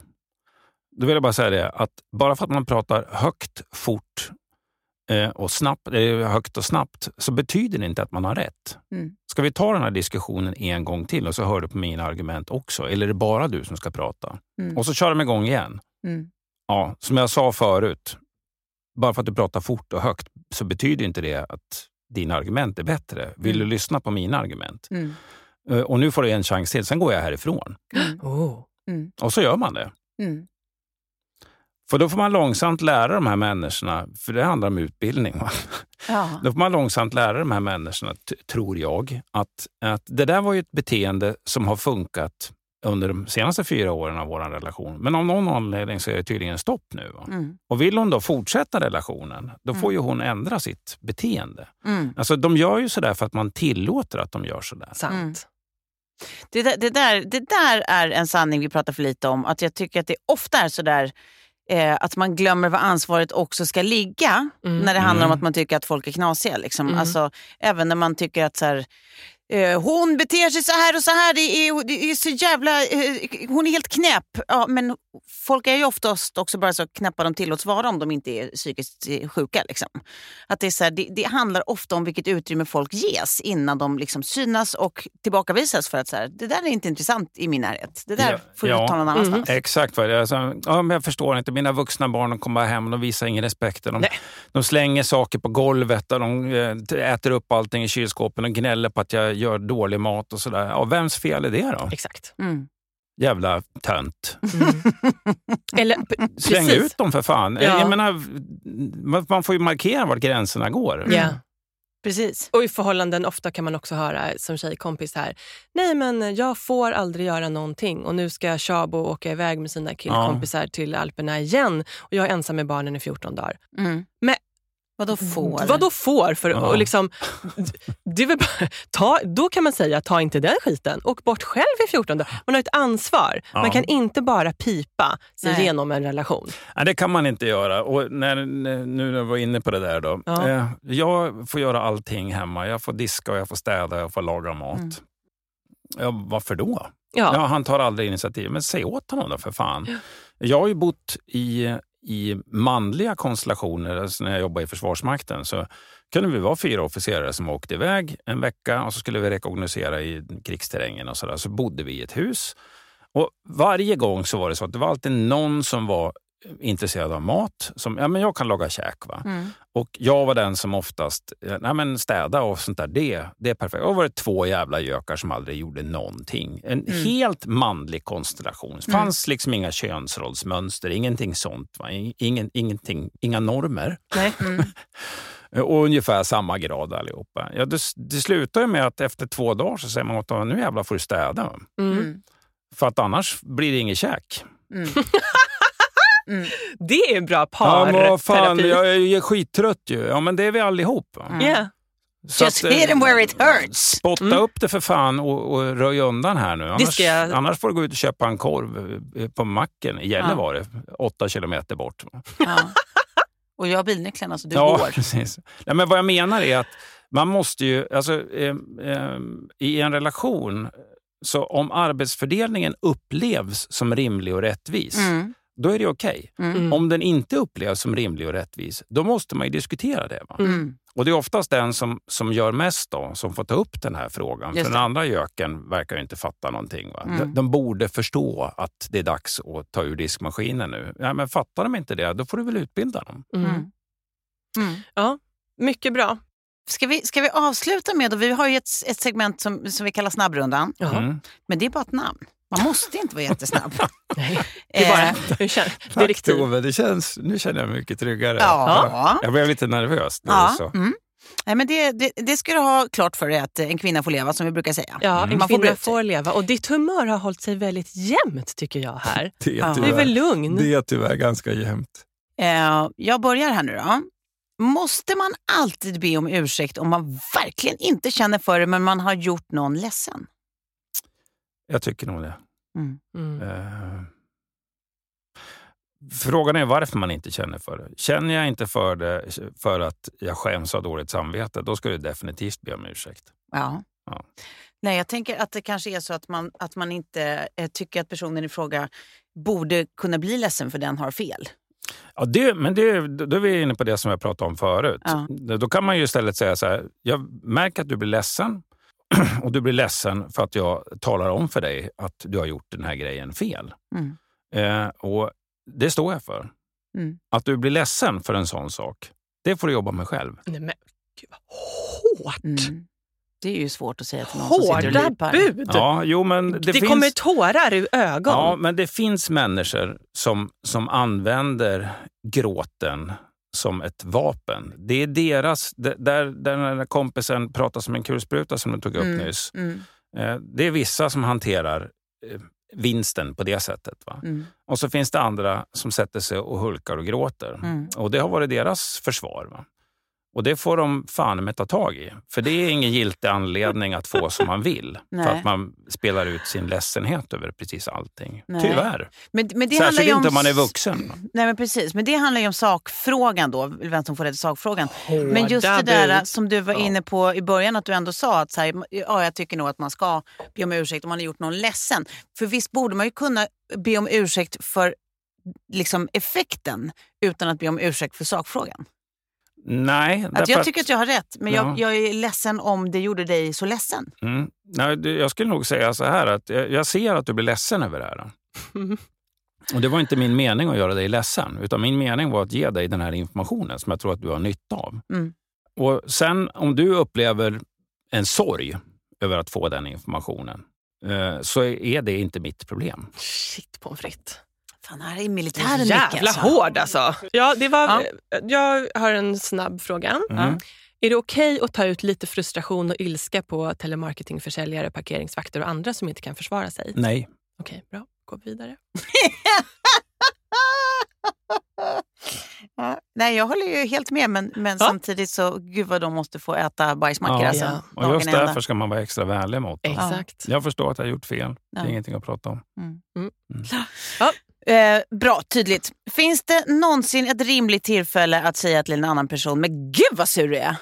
Då vill jag bara säga det, att bara för att man pratar högt, fort och snabbt, eh, högt och snabbt, så betyder det inte att man har rätt. Mm. Ska vi ta den här diskussionen en gång till och så hör du på mina argument också? Eller är det bara du som ska prata? Mm. Och så kör de igång igen. Mm. Ja, som jag sa förut, bara för att du pratar fort och högt så betyder inte det att dina argument är bättre. Vill Mm. du lyssna på mina argument? Mm. Eh, Och nu får du en chans till, sen går jag härifrån. Mm. Oh. Och så gör man det. Mm. För då får man långsamt lära de här människorna, för det handlar om utbildning. Ja. Då får man långsamt lära de här människorna, tror jag, att, att det där var ju ett beteende som har funkat under de senaste fyra åren av vår relation. Men av någon anledning så är det tydligen stopp nu. Mm. Och vill hon då fortsätta relationen, då får ju hon ändra sitt beteende. Mm. Alltså, de gör ju sådär för att man tillåter att de gör sådär. Sant. Mm. Det, där, det, där, det där är en sanning vi pratar för lite om. Att Jag tycker att det ofta är så där eh, att man glömmer var ansvaret också ska ligga Mm. när det handlar om Mm. att man tycker att folk är knasiga. Liksom. Mm. Alltså, även när man tycker att så här, hon beter sig så här och så här, det är, det är så jävla... Eh, hon är helt knäpp. Ja, men folk är ju oftast också bara så knäppa de tillåts vara om de inte är psykiskt eh, sjuka. Liksom. Att det, är så här, det, det handlar ofta om vilket utrymme folk ges innan de liksom synas och tillbakavisas för att så här, det där är inte intressant i min närhet. Det där Ja, får du ja. ta någon annanstans. Exakt. Vad det är. Alltså, ja, men jag förstår inte. Mina vuxna barn de kommer hem de visar ingen respekt. De, de slänger saker på golvet och de eh, äter upp allting i kylskåpen och gnäller på att jag gör dålig mat och sådär. Ja, vems fel är det då? Exakt. Mm. Jävla tönt. Mm. Eller, Släng precis. ut dem för fan. Ja. Jag menar, man- man får ju markera vart gränserna går. Ja. Precis. Och i förhållanden ofta kan man också höra som tjejkompis här, nej men jag får aldrig göra någonting och nu ska Shabo åka iväg med sina killkompisar till Alperna igen och jag är ensam med barnen i 14 dagar. Mm. Men- Vadå får? Vad då får? För, Ja. och liksom, det är bara, ta, då kan man säga, ta inte den skiten. Åk bort själv i 14 dagar. Man har ett ansvar. Ja. Man kan inte bara pipa sig Nej. igenom en relation. Nej, det kan man inte göra. Och när, nu när jag var inne på det där. Då, Ja. eh, jag får göra allting hemma. Jag får diska, och jag får städa jag får laga mat. Mm. Ja, varför då? Ja. Ja, han tar aldrig initiativ. Men säg åt honom då för fan. Jag har ju bott i, i manliga konstellationer, alltså när jag jobbade i Försvarsmakten, så kunde vi vara fyra officerare som åkte iväg en vecka och så skulle vi rekognosera i krigsterrängen och så där. Så bodde vi i ett hus. Och Varje gång så var det så att det var alltid någon som var intresserad av mat. Som, ja, men jag kan laga käk. Va? Mm. Och jag var den som oftast eh, nej, men städa och sånt där. Det, det är perfekt. Och då var det två jävla gökar som aldrig gjorde någonting. En Mm. helt manlig konstellation. Det fanns liksom inga könsrollsmönster, ingenting sånt. Va? Ingen, ingenting, inga normer. Nej. Mm. Och ungefär samma grad allihopa. Ja, det, det slutar ju med att efter två dagar så säger man åt dem, nu jävlar får du städa. Mm. Mm. För att annars blir det inget käk. Mm. Det är bra Ja, men vad fan, parterapi. jag är trött ju. Ja, men det är vi allihop. va? Mm. Ja. Så Just att, eh, hit 'em where it hurts. Spotta Mm. upp det för fan och, och röj undan här nu. Annars, ska jag- annars får du gå ut och köpa en korv eh, på macken i Gällivare, åtta kilometer bort. Ja. Och jag har bilnycklarna så du ja, går. precis. Nej, men vad jag menar är att man måste ju, alltså, eh, eh, i en relation, så om arbetsfördelningen upplevs som rimlig och rättvis, Mm. Då är det okej. Mm. Mm. Om den inte upplevs som rimlig och rättvis, då måste man ju diskutera det. Va? Mm. Och det är oftast den som, som gör mest då, som får ta upp den här frågan. För den andra göken verkar ju inte fatta någonting. Va? Mm. De, de borde förstå att det är dags att ta ur diskmaskinen nu. Ja, men fattar de inte det, då får du väl utbilda dem. Mm. Mm. Mm. Mycket bra. Ska, vi, ska vi avsluta med, och vi har ju ett, ett segment som, som vi kallar snabbrundan. Mm. men det är bara ett namn. Man måste inte vara jättesnabb. Nej, det är bara Eh, hur känns, Tack direktiv. Tove, det känns, nu känner jag mig mycket tryggare. Ja. Jag blev lite nervös. Ja. så. Mm. Nej, men det, det, det ska du ha klart för dig att en kvinna får leva, som vi brukar säga. Ja, Mm. en Man får kvinna bryta. får leva. Och ditt humör har hållit sig väldigt jämnt tycker jag här. Det, är Ja. Du är tyvärr, väl lugn? det är tyvärr ganska jämnt. Eh, jag börjar här nu då. Måste man alltid be om ursäkt om man verkligen inte känner för det men man har gjort någon ledsen? Jag tycker nog det. Mm. Mm. Eh, Frågan är varför man inte känner för det. Känner jag inte för det för att jag skäms av dåligt samvete, då ska du definitivt be om ursäkt. Ja. Ja. Nej, jag tänker att det kanske är så att man, att man inte eh, tycker att personen i fråga borde kunna bli ledsen för den har fel. Ja, det, men det, då är vi inne på det som jag pratade om förut. Ja. Då kan man ju istället säga så här, jag märker att du blir ledsen och du blir ledsen för att jag talar om för dig att du har gjort den här grejen fel. Mm. Eh, och Det står jag för. Mm. Att du blir ledsen för en sån sak, det får du jobba med själv. Nej, men gud vad hårt! Mm. Det är ju svårt att säga till någon som sitter och Hårda lipar. bud! Ja, jo, men det, det finns... kommer tårar ur ögon. Ja, men det finns människor som, som använder gråten som ett vapen. Det är deras... Där, där den här kompisen pratar som en kulspruta som du tog upp Mm. nyss. Mm. Eh, Det är vissa som hanterar eh, vinsten på det sättet. Va? Mm. Och så finns det andra som sätter sig och hulkar och gråter. Mm. Och det har varit deras försvar. Va? Och det får de fan med ta tag i. För det är ingen giltig anledning att få som man vill. för att man spelar ut sin ledsenhet över precis allting. Nej. Tyvärr. Men, men det handlar Särskilt ju om... inte om man är vuxen. Nej, men precis. Men det handlar ju om sakfrågan då, vem som får rätt i sakfrågan. Men just Hårda det där bud. som du var inne på i början, att du ändå sa att så här, ja, jag tycker nog att man ska be om ursäkt om man har gjort någon ledsen. För visst borde man ju kunna be om ursäkt för liksom, effekten utan att be om ursäkt för sakfrågan. Nej, Att därför jag att- tycker att jag har rätt, men Ja. jag, jag är ledsen om det gjorde dig så ledsen. Mm. Nej, jag skulle nog säga så här att jag, jag ser att du blir ledsen över det här. Mm. Och Det var inte min mening att göra dig ledsen, utan min mening var att ge dig den här informationen som jag tror att du har nytta av. Mm. Och Sen om du upplever en sorg över att få den informationen, eh, så är det inte mitt problem. Shit pommes frites. Fan, här är militären mycket. Jävla alltså. hård alltså. Ja, det var, Ja. Jag har en snabb fråga. Mm. Är det okej att ta ut lite frustration och ilska på telemarketingförsäljare, parkeringsvakter och andra som inte kan försvara sig? Nej. Okej, bra. Gå vidare. Ja, nej, jag håller ju helt med, men, men Ja. samtidigt så, gud vad de måste få äta bajsmackor Ja. alltså, Ja. Och just ända. därför ska man vara extra vänlig mot dem. Exakt. Jag förstår att jag har gjort fel. Det är Ja. ingenting att prata om. Eh, bra, tydligt. Finns det någonsin ett rimligt tillfälle att säga till en annan person, men gud vad sur du är?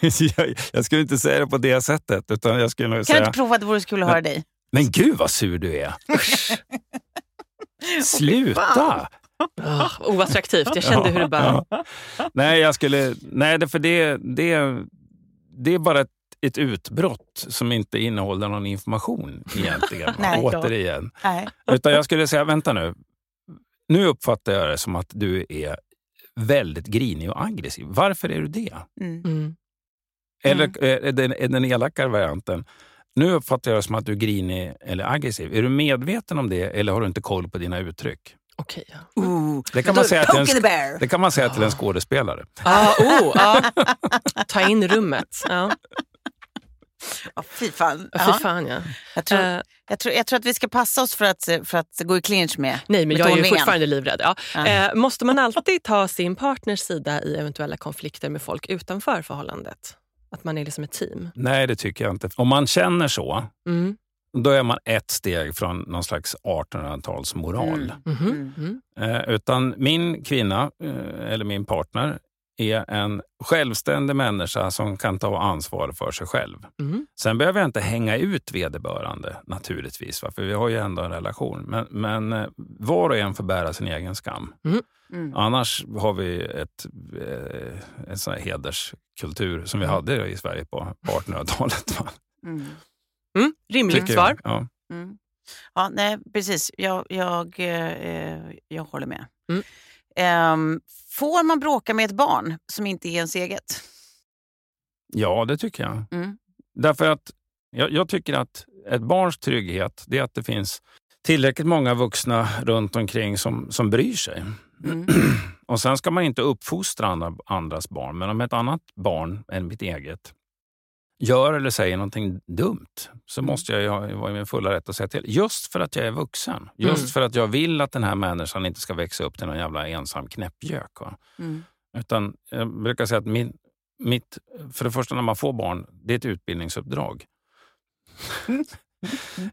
jag, jag skulle inte säga det på det sättet, utan jag skulle Kan du säga inte prova att det vore så kul att höra dig? Men gud vad sur du är! Sluta! Oh, oattraktivt. Jag kände hur det bara... Nej, jag skulle, nej det, för det, det, det är bara ett, ett utbrott som inte innehåller någon information egentligen. Nej. Återigen. Nej. Utan jag skulle säga, vänta nu. Nu uppfattar jag det som att du är väldigt grinig och aggressiv. Varför är du det? Mm. Mm. Eller är den, är den elakare varianten, nu uppfattar jag det som att du är grinig eller aggressiv. Är du medveten om det eller har du inte koll på dina uttryck? Okej, ja. Ooh. Det kan man säga till en, det kan man säga till en skådespelare. Ah, oh, ja. Ta in rummet. Ja. Ja, fy fan. Ja. Fy fan, ja. Jag, tror, Eh, jag, tror, jag tror att vi ska passa oss för att, för att gå i clinch med nej, men med jag är ju fortfarande livrädd. Ja. Ja. Eh, måste man alltid ta sin partners sida i eventuella konflikter med folk utanför förhållandet? Att man är liksom ett team? Nej, det tycker jag inte. Om man känner så, Mm. då är man ett steg från någon slags 1800-talsmoral. Mm. Mhm. Mm. Eh, utan min kvinna, eller min partner, är en självständig människa som kan ta ansvar för sig själv. Mm. Sen behöver jag inte hänga ut vederbörande naturligtvis, va? för vi har ju ändå en relation. Men, men eh, var och en får bära sin egen skam. Mm. Annars har vi ett, eh, en sån här hederskultur som vi Mm. hade i Sverige på 1800-talet. va? Mm. Mm. Rimligt svar. jag. Ja. Mm. Ja, nej, precis. Jag, jag, eh, jag håller med. Mm. Får man bråka med ett barn som inte är ens eget? ja, det tycker jag. Mm. Därför att jag, jag tycker att ett barns trygghet det är att det finns tillräckligt många vuxna runt omkring som, som bryr sig. Mm. Och Sen ska man inte uppfostra andra, andras barn, men om ett annat barn än mitt eget gör eller säger någonting dumt så Mm. måste jag ju vara i min fulla rätt att säga till. Just för att jag är vuxen. Just Mm. för att jag vill att den här människan inte ska växa upp till någon jävla ensam knäppgök. Mm. Utan jag brukar säga att min, mitt, för det första när man får barn, det är ett utbildningsuppdrag.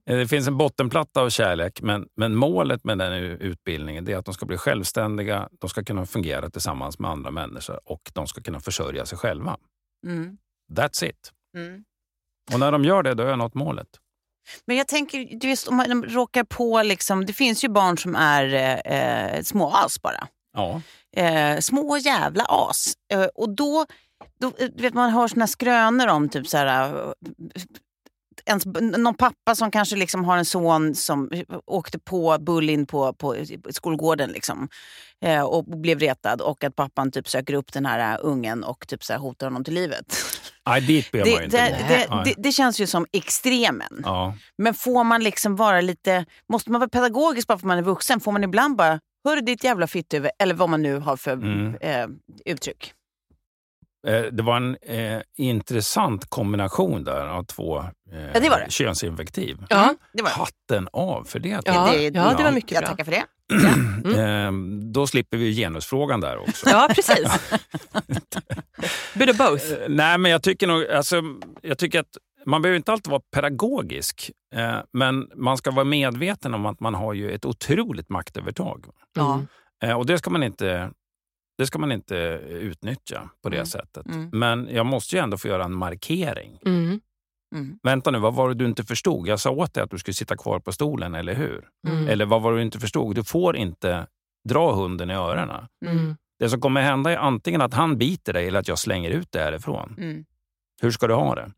det finns en bottenplatta av kärlek, men, men målet med den utbildningen är att de ska bli självständiga, de ska kunna fungera tillsammans med andra människor och de ska kunna försörja sig själva. Mm. That's it. Mm. Och när de gör det, då har jag nått målet. Men jag tänker, vet, om man råkar på... Liksom, det finns ju barn som är eh, eh, små as bara. Ja. Eh, små jävla as. Eh, och då, då eh, vet, man hör såna skrönor om typ så här... eh, Ens, någon pappa som kanske liksom har en son som åkte på bullying på, på skolgården liksom, eh, och blev retad och att pappan typ söker upp den här uh, ungen och typ så hotar honom till livet. Nej, dit ber man ju Det, inte det, det, det, det känns ju som extremen. Ja. Men får man liksom vara lite, måste man vara pedagogisk bara för att man är vuxen? Får man ibland bara, hörru ditt jävla fitthuvud, eller vad man nu har för Mm. eh, uttryck. Eh, Det var en eh, intressant kombination där av två eh, Ja, det var det. könsinvektiv. Ja. Det var Hatten av för det. Ja, det, ja, det var mycket Jag bra. tackar för det. Eh, Då slipper vi genusfrågan där också. Ja, precis. Bit of both. Eh, Nej, men jag tycker nog, alltså, jag tycker att man behöver inte alltid vara pedagogisk, eh, men man ska vara medveten om att man har ju ett otroligt maktövertag. Ja. Mm. Eh, och det ska man inte, det ska man inte utnyttja på det Mm. sättet. Mm. Men jag måste ju ändå få göra en markering. Mm. Mm. Vänta nu, vad var det du inte förstod? Jag sa åt dig att du skulle sitta kvar på stolen, eller hur? Mm. Eller vad var det du inte förstod? Du får inte dra hunden i öronen. Mm. Det som kommer hända är antingen att han biter dig eller att jag slänger ut dig härifrån. Mm. Hur ska du ha det?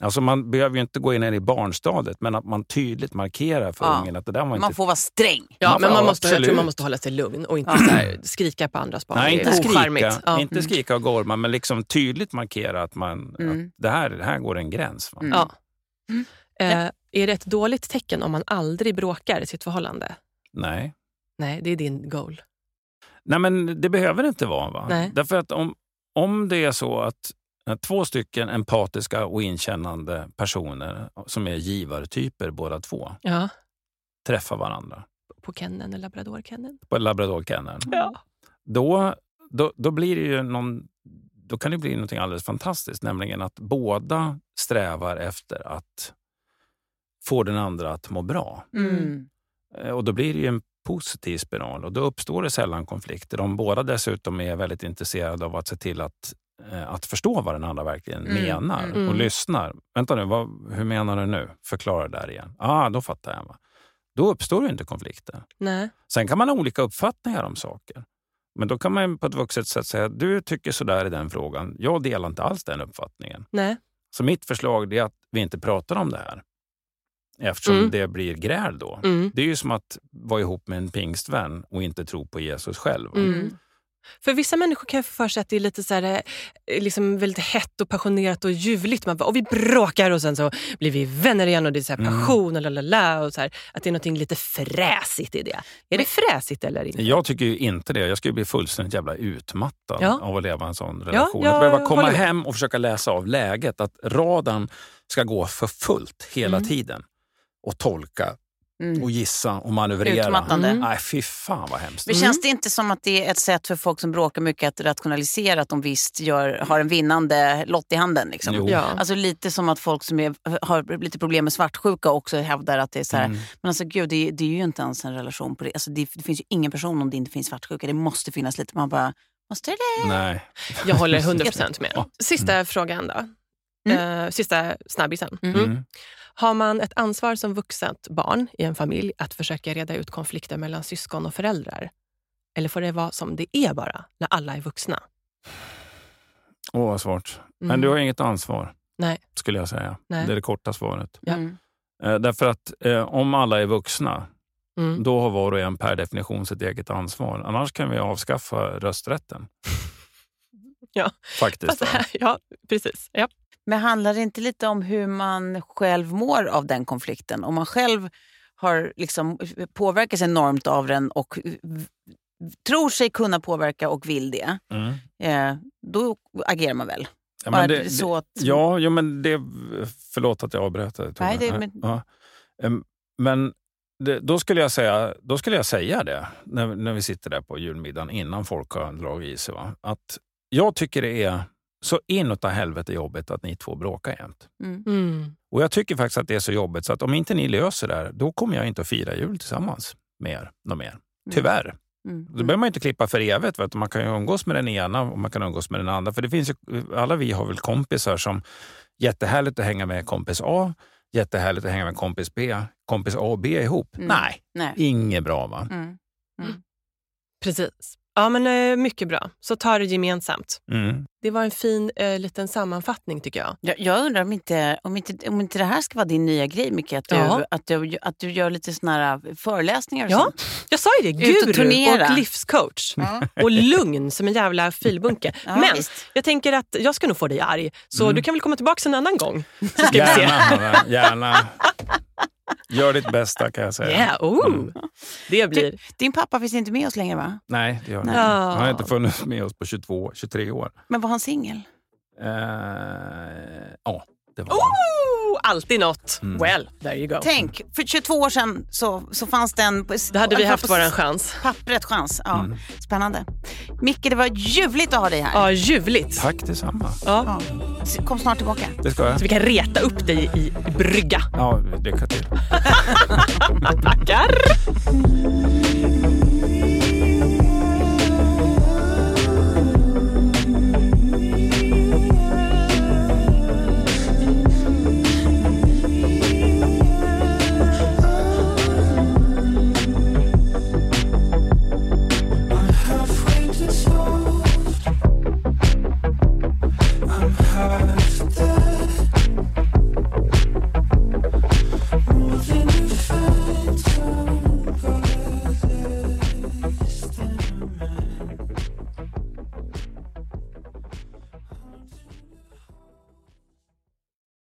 Alltså man behöver ju inte gå in i barnstadiet, men att man tydligt markerar för Ja. ungen att det där var inte... Man får vara sträng. Ja, Man men man måste, jag tror man måste hålla sig lugn och inte här, skrika på andras barn. Nej, inte skrika. Ja. inte Mm. skrika och gorma, men liksom tydligt markera att, man, Mm. att det, här, det här går en gräns. Mm. Ja. Mm. Eh, är det ett dåligt tecken om man aldrig bråkar i sitt förhållande? Nej. Nej, det är din goal. Nej, men det behöver det inte vara. Va? Nej. Därför att om, om det är så att två stycken empatiska och inkännande personer som är givartyper båda två Ja. träffar varandra På kenneln, eller labradorkenneln. på labradorkenneln, Ja. då, då, då blir det ju någon, då kan det bli något alldeles fantastiskt, nämligen att båda strävar efter att få den andra att må bra. Mm. Eh, Och då blir det ju en positiv spiral och då uppstår det sällan konflikter. Om båda dessutom är väldigt intresserade av att se till att, eh, att förstå vad den andra verkligen Mm, menar mm. och Mm. lyssnar. Vänta nu, vad, hur menar du nu? Förklara det där igen. ah, då fattar jag. Va? då uppstår ju inte konflikter. Nej. Sen kan man ha olika uppfattningar om saker. Men då kan man på ett vuxet sätt säga du tycker så där i den frågan. Jag delar inte alls den uppfattningen. Nej. Så mitt förslag är att vi inte pratar om det här. Eftersom Mm. det blir gräl då. Mm. Det är ju som att vara ihop med en pingstvän och inte tro på Jesus själv. För vissa människor kan få för sig att det är lite så här, eh, liksom väldigt hett och passionerat och ljuvligt. Man bara, och vi bråkar och sen så blir vi vänner igen och det är så här Mm. passion och lalala. Och så här, att det är något lite fräsigt i det. Är det fräsigt eller inte? Jag tycker ju inte det. Jag skulle bli fullständigt jävla utmattad Ja. av att leva i en sån relation. jag att behöva komma hem och försöka läsa av läget. Att radarn ska gå för fullt hela Mm. tiden. Och tolka Mm. och gissa och manövrera. Utmattande. Mm. Nej, fy fan vad hemskt. Men känns det inte som att det är ett sätt för folk som bråkar mycket att rationalisera att de visst gör, har en vinnande lott i handen? Liksom? Jo. Ja. Alltså lite som att folk som är, har lite problem med svartsjuka också hävdar att det är så här. Mm. Men alltså gud, det, är- det är ju inte ens en relation på det. Alltså, det. Det finns ju ingen person om det inte finns svartsjuka. Det måste finnas lite. Man bara, måste det? Nej. Jag håller 100% med. Ja. Sista frågan då. Eh, sista snabbisen. Mm. Mm. Mm. Har man ett ansvar som vuxet barn i en familj att försöka reda ut konflikter mellan syskon och föräldrar? Eller får det vara som det är bara, när alla är vuxna? Åh, vad svårt. Men Mm. du har inget ansvar, Nej. skulle jag säga. Nej. Det är det korta svaret. Ja. Mm. Eh, därför att eh, om alla är vuxna, Mm. då har var och en per definition sitt eget ansvar. Annars kan vi avskaffa rösträtten. Ja. Faktiskt. Fast, ja, precis. Ja. Men handlar det inte lite om hur man själv mår av den konflikten? Om man själv har liksom påverkats enormt av den och tror sig kunna påverka och vill det, Mm. eh, då agerar man väl? Ja, men det, så att, ja, jo, men det, förlåt att jag avbröt dig. Nej, det- men- Ja. Men det, då, skulle jag säga, då skulle jag säga det när, när vi sitter där på julmiddagen innan folk har dragit i sig. Va? Att jag tycker det är så inåt helvete jobbigt att ni två bråkar jämt. Mm. Mm. Och jag tycker faktiskt att det är så jobbigt så att om inte ni löser det här, då kommer jag inte att fira jul tillsammans med er. Något mer. Tyvärr. Mm. Då behöver man inte klippa för evigt. Vet du. Man kan ju umgås med den ena och man kan umgås med den andra. För det finns ju, alla vi har väl kompisar som jättehärligt att hänga med kompis A, jättehärligt att hänga med kompis B. Kompis A och B ihop. Mm. Nej, Nej. inget bra va? Mm. Precis. Ja, men eh, mycket bra. Så ta det gemensamt. Mm. Det var en fin eh, liten sammanfattning tycker jag. Jag, jag undrar om inte, om, inte, om inte det här ska vara din nya grej, Micke. Att du, Ja. att du, att du gör lite såna här föreläsningar och Ja, sånt. jag sa ju det. Och Guru turnera. och livscoach. Ja. Och lugn som en jävla filbunke. Ja, Men visst. jag tänker att jag ska nog få dig arg. Så Mm. du kan väl komma tillbaka en annan gång. Så ska vi se. Gärna, gärna. Gör ditt bästa kan jag säga. Yeah, oh. Mm. Det blir... Din pappa finns inte med oss längre va? Nej, det gör han inte. Ja. Han har inte funnits med oss på 22, 23 år. Men var han singel? Eh, ja, det var han. Alltid något. Mm. Well, there you go. Tänk, för 22 år sedan så, så fanns det en... Då hade vi haft på våran chans. Pappret chans. Ja. Mm. Spännande. Micke, det var ljuvligt att ha dig här. Ja, ljuvligt. Tack detsamma. Ja. Ja. Kom snart tillbaka. Det ska jag. Så vi kan reta upp dig i brygga. Ja, lycka till. Tackar!